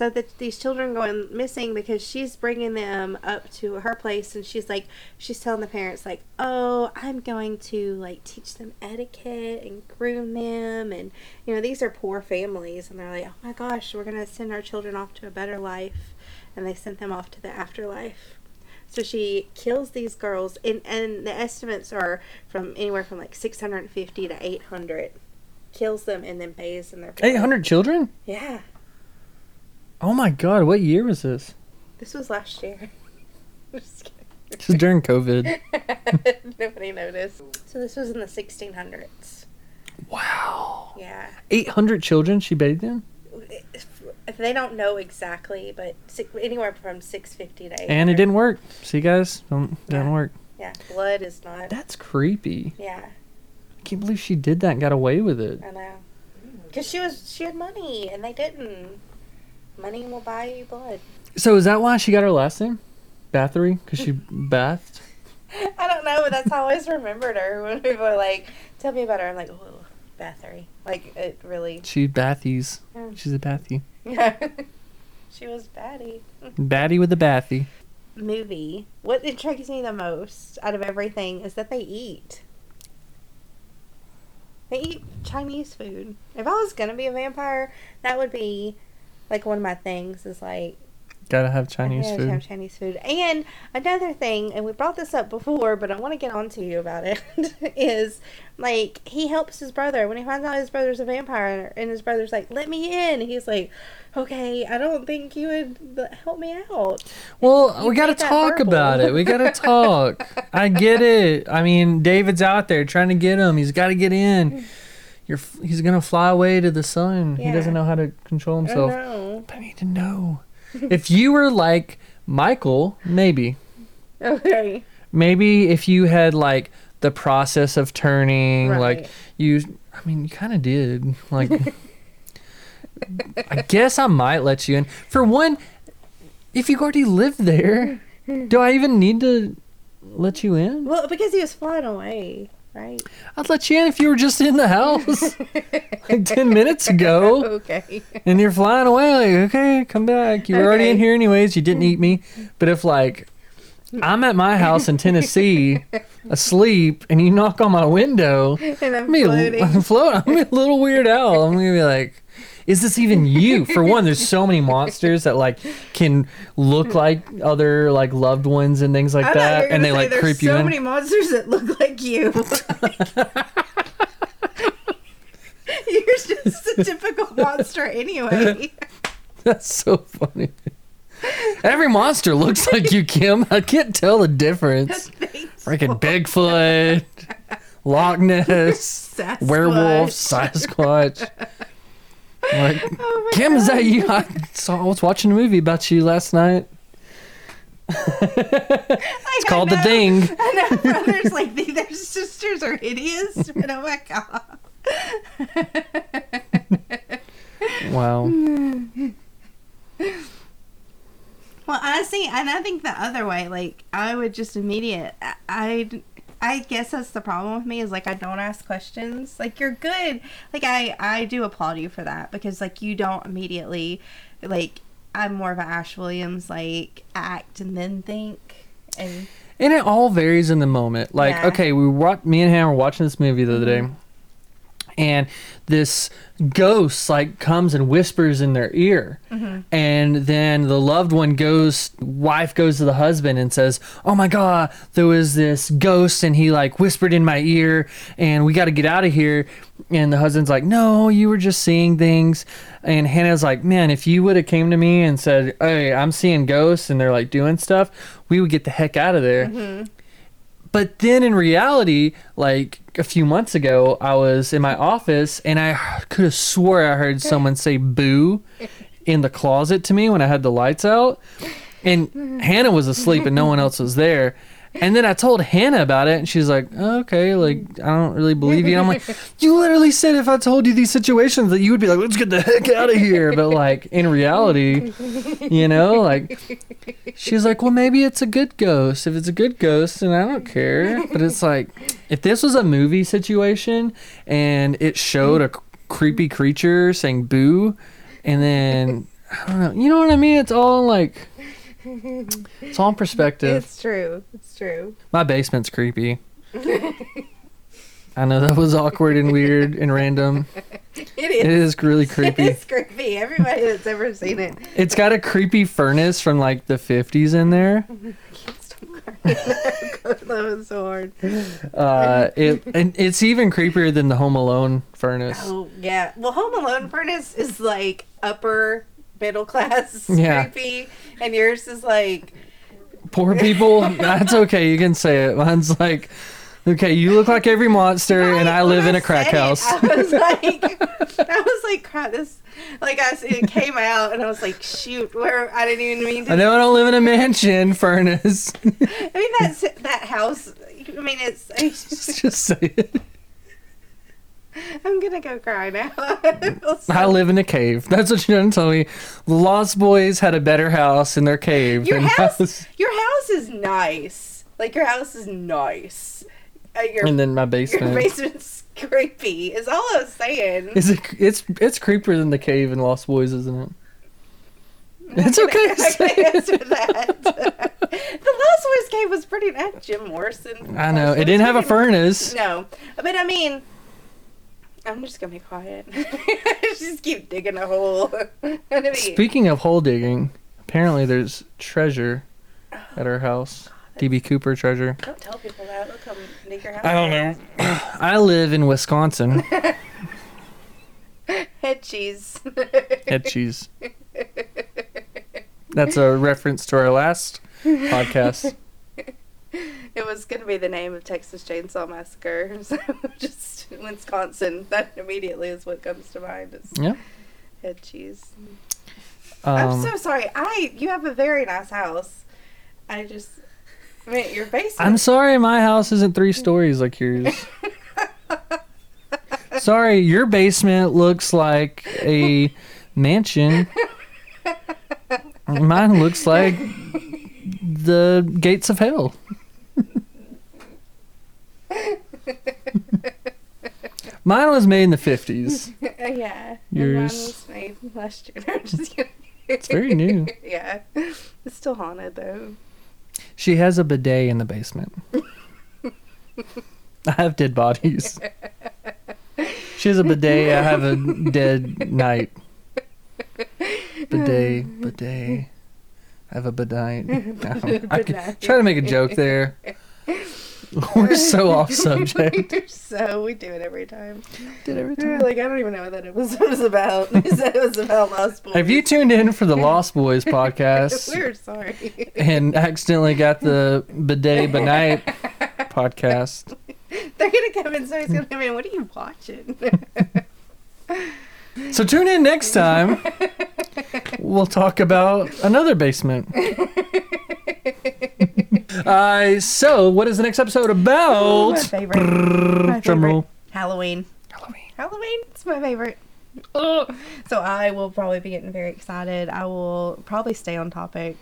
So that these children going missing because she's bringing them up to her place and she's like she's telling the parents like oh I'm going to like teach them etiquette and groom them and you know these are poor families and they're like oh my gosh we're gonna send our children off to a better life and they sent them off to the afterlife so she kills these girls and and the estimates are from anywhere from like 650 to 800 kills them and then pays in their blood. 800 children? yeah Oh my god, what year was this? this was last year Just kidding. This is during COVID. Nobody noticed. So this was in the 1600s. Wow. Yeah. 800 children she bathed in? If, they don't know exactly, but anywhere from 650 to 800. And it didn't work. See, guys? Don't, didn't work. Yeah, blood is not. That's creepy. Yeah, I can't believe she did that and got away with it. I know. Because she was she had money and they didn't. Money will buy you blood. So is that why she got her last name? Bathory? Because she bathed? I don't know, but that's how I always remembered her when people are like, "Tell me about her." I'm like, "Oh, Bathory." Like it really. She bathies. Yeah. She's a bathy. Yeah. she was batty. Batty with a bathy. movie, what intrigues me the most out of everything is that they eat. They eat Chinese food. If I was gonna be a vampire, that would be like one of my things. Is like Gotta have Chinese gotta food. have Chinese food. And another thing, and we brought this up before, but I want to get on to you about it. is like he helps his brother when he finds out his brother's a vampire, and his brother's like, "Let me in." He's like, "Okay, I don't think you would help me out." Well, we gotta talk verbal. about it. We gotta talk. I get it. I mean, David's out there trying to get him. He's got to get in. You're. f- He's gonna fly away to the sun. He doesn't know how to control I himself. But I need to know. if you were like Michael, maybe, Okay. maybe if you had like the process of turning, like you. I mean, you kind of did. Like, I guess I might let you in. For one, if you already live there, do I even need to let you in? Well, because he was flying away, right? I'd let you in if you were just in the house like 10 minutes ago okay. and you're flying away. Like, okay, come back. You were already in here anyways. You didn't eat me. But if, like, I'm at my house in Tennessee asleep and you knock on my window, And I'm I'm gonna be floating. I'm float. I'm a little weird out. I'm gonna be like, is this even you? For one, there's so many monsters that like can look like other like loved ones and things like I that, and they like there's creep you so in. many monsters that look like you. You're just a typical monster anyway. That's so funny. Every monster looks like you, Kim. I can't tell the difference. Freaking Bigfoot, Loch Ness, Sasquatch. werewolf, Sasquatch. Like, Oh Kim, is that you? I saw. I was watching a movie about you last night. Like, It's called The know- Thing. I know brothers like they- their sisters are hideous, but oh my god. Wow. Well, I I and I think the other way, like I would just immediate. I, I, I guess that's the problem with me is like I don't ask questions. Like you're good. Like I, I do applaud you for that because like you don't immediately, like I'm more of a Ash Williams like act and then think and And it all varies in the moment. Like, Yeah. okay, we wa- me and Hannah were watching this movie the other day, mm-hmm. And this ghost like comes and whispers in their ear, mm-hmm. and then the loved one goes, wife goes to the husband and says, "Oh my God, there was this ghost, and he like whispered in my ear, and we got to get out of here." And the husband's like, "No, you were just seeing things." And Hannah's like, "Man, if you would have came to me and said, "Hey, I'm seeing ghosts," and they're like doing stuff, we would get the heck out of there." Mm-hmm. But then in reality, like a few months ago, I was in my office and I could have swore I heard someone say boo in the closet to me when I had the lights out. And Hannah was asleep and no one else was there. And then I told Hannah about it and she's like, "Oh, okay, like I don't really believe you. And I'm like, you literally said if I told you these situations that you would be like, let's get the heck out of here. But like in reality, you know, like She's like, well, maybe it's a good ghost. If it's a good ghost, then I don't care. But it's like, if this was a movie situation and it showed a c- creepy creature saying boo, and then, I don't know, you know what I mean? It's all like, it's all in perspective. it's true. It's true. My basement's creepy. I know that was awkward and weird and random. It It is. is really creepy. It's creepy. Everybody that's ever seen it. It's got a creepy furnace from like the 50s in there. that was so hard. Uh, it and it's even creepier than the Home Alone furnace. Oh yeah. Well, Home Alone furnace is like upper middle class Yeah. creepy, and yours is like Poor people. That's okay. You can say it. Mine's like, okay, you look like every monster, and I live in a crack house. I was like, I was like, crap. This like I it came out, and I was like, shoot, where I didn't even mean to. I know I don't live in a mansion furnace. I mean that's that house. I mean it's. it's Just say it. I'm gonna go cry now. I live in a cave. That's what you're gonna tell me. The Lost Boys had a better house in their cave. Your than house, us. your house is nice. Like your house is nice. Uh, your And then my basement. your basement. basement's creepy. Is all I was saying. Is it? It's it's creepier than the cave in Lost Boys, isn't it? It's okay. to I say can it. answer that. the Lost Boys cave was pretty nice. Jim Morrison. I know. It didn't have a furnace. No, but I mean, I'm just gonna be quiet. just keep digging a hole. I Speaking of hole digging, apparently there's treasure oh, at our house. DB Cooper treasure. don't tell people that. They'll come dig your house. I don't know. I live in Wisconsin. Head cheese. Head cheese. That's a reference to our last podcast. It was going to be the name of Texas Chainsaw Massacre. So just Wisconsin. That immediately is what comes to mind. Is Yeah. head cheese. I'm Um, so sorry. I you have a very nice house. I just I mean your basement. I'm sorry my house isn't three stories like yours. sorry, your basement looks like a mansion. Mine looks like the gates of hell. Mine was made in the 50s. Uh, yeah. and Mine Yours- was made last year. I'm just kidding. It's very new. yeah. It's still haunted though. She has a bidet in the basement. I have dead bodies. She has a bidet. I have a dead night. Bidet, bidet. I have a bidet. No, I could Bidet. try to make a joke there. We're so off subject. so we do it every time. Did every We were time. like, I don't even know what that episode was about. We said it was about Lost Boys. Have you tuned in for the Lost Boys podcast We're sorry. and accidentally got the bidet benite podcast? They're gonna come in, so he's gonna come in. What are you watching? So tune in next time. We'll talk about another basement. Uh, so what is the next episode about? my favorite. My Drum favorite. roll. Halloween. Halloween. Halloween. It's my favorite. Oh. So I will probably be getting very excited. I will probably stay on topic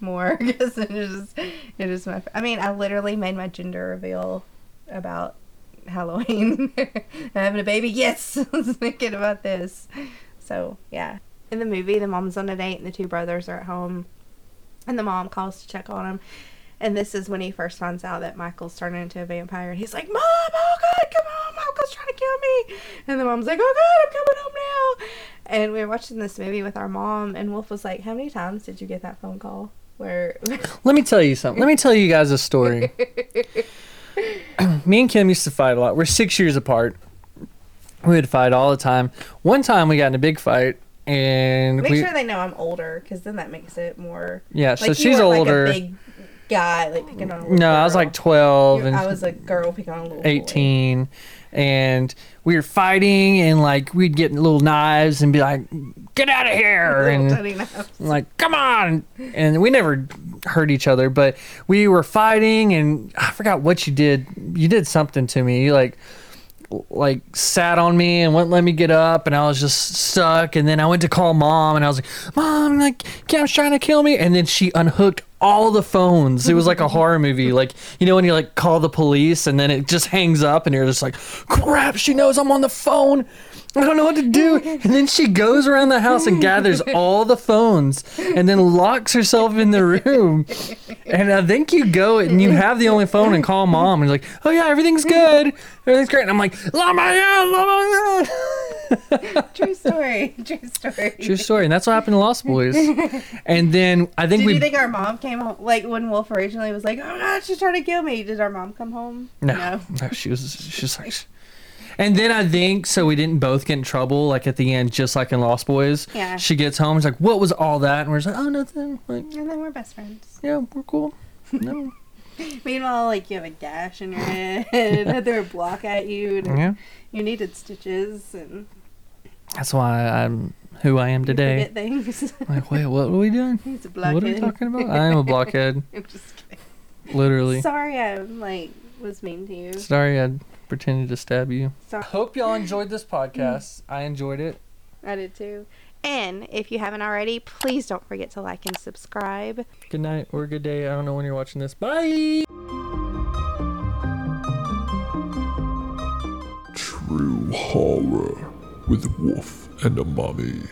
more because it is it is my. I mean, I literally made my gender reveal about Halloween. Having a baby, yes. I was thinking about this. So yeah, in the movie, the mom's on a date and the two brothers are at home, and the mom calls to check on him. And this is when he first finds out that Michael's turning into a vampire. And he's like, Mom, oh God, come on, Michael's trying to kill me. And the mom's like, Oh God, I'm coming home now. And we were watching this movie with our mom, and Wolf was like, How many times did you get that phone call? Where Let me tell you something. Let me tell you guys a story. Me and Kim used to fight a lot. We're six years apart. We would fight all the time. One time we got in a big fight, and make we sure they know I'm older, because then that makes it more. yeah. So you she's weren't, older. Like a big guy, like picking on a little no, I was girl. like twelve, You- and I was a girl picking on a little boy. 18 and we were fighting and like we'd get little knives and be like get out of here and tiny knives. I'm like come on! And we never hurt each other but we were fighting and i forgot what you did. You did something to me you like like sat on me and wouldn't let me get up and I was just stuck. And then I went to call mom and I was like mom like Cam's trying to kill me. And then she unhooked all the phones. It was like a horror movie. Like you know when you like call the police and then it just hangs up and you're just like crap she knows I'm on the phone I don't know what to do and then she goes around the house and gathers all the phones and then locks herself in the room and I think you go and you have the only phone and call mom and you're like, oh yeah, everything's good, everything's great. And I'm like, Lamayan, Lamayan. True story. True story. True story, and that's what happened to Lost Boys. And then I think Did we you think our mom came home? Like when Wolf originally was like, "Oh God, she's trying to kill me." Did our mom come home? no, no, she was she's like. And then I think so we didn't both get in trouble like at the end, just like in Lost Boys. Yeah. She gets home, she's like, "What was all that?" And we're just like, "Oh, nothing." Like, And then we're best friends. yeah, we're cool. No. Meanwhile, like you have a gash in your head, and threw a block at you, and yeah, you needed stitches, and that's why I'm who I am today. things. Like, wait, what are we doing? He's a What are we talking about? I am a blockhead, I'm just kidding. literally. Sorry, I like was mean to you. Sorry, I pretended to stab you. Sorry. Hope y'all enjoyed this podcast. Mm. I enjoyed it. I did too. And if you haven't already, please don't forget to like and subscribe. Good night or good day. I don't know when you're watching this. Bye. True horror with Wolf and a Mummy.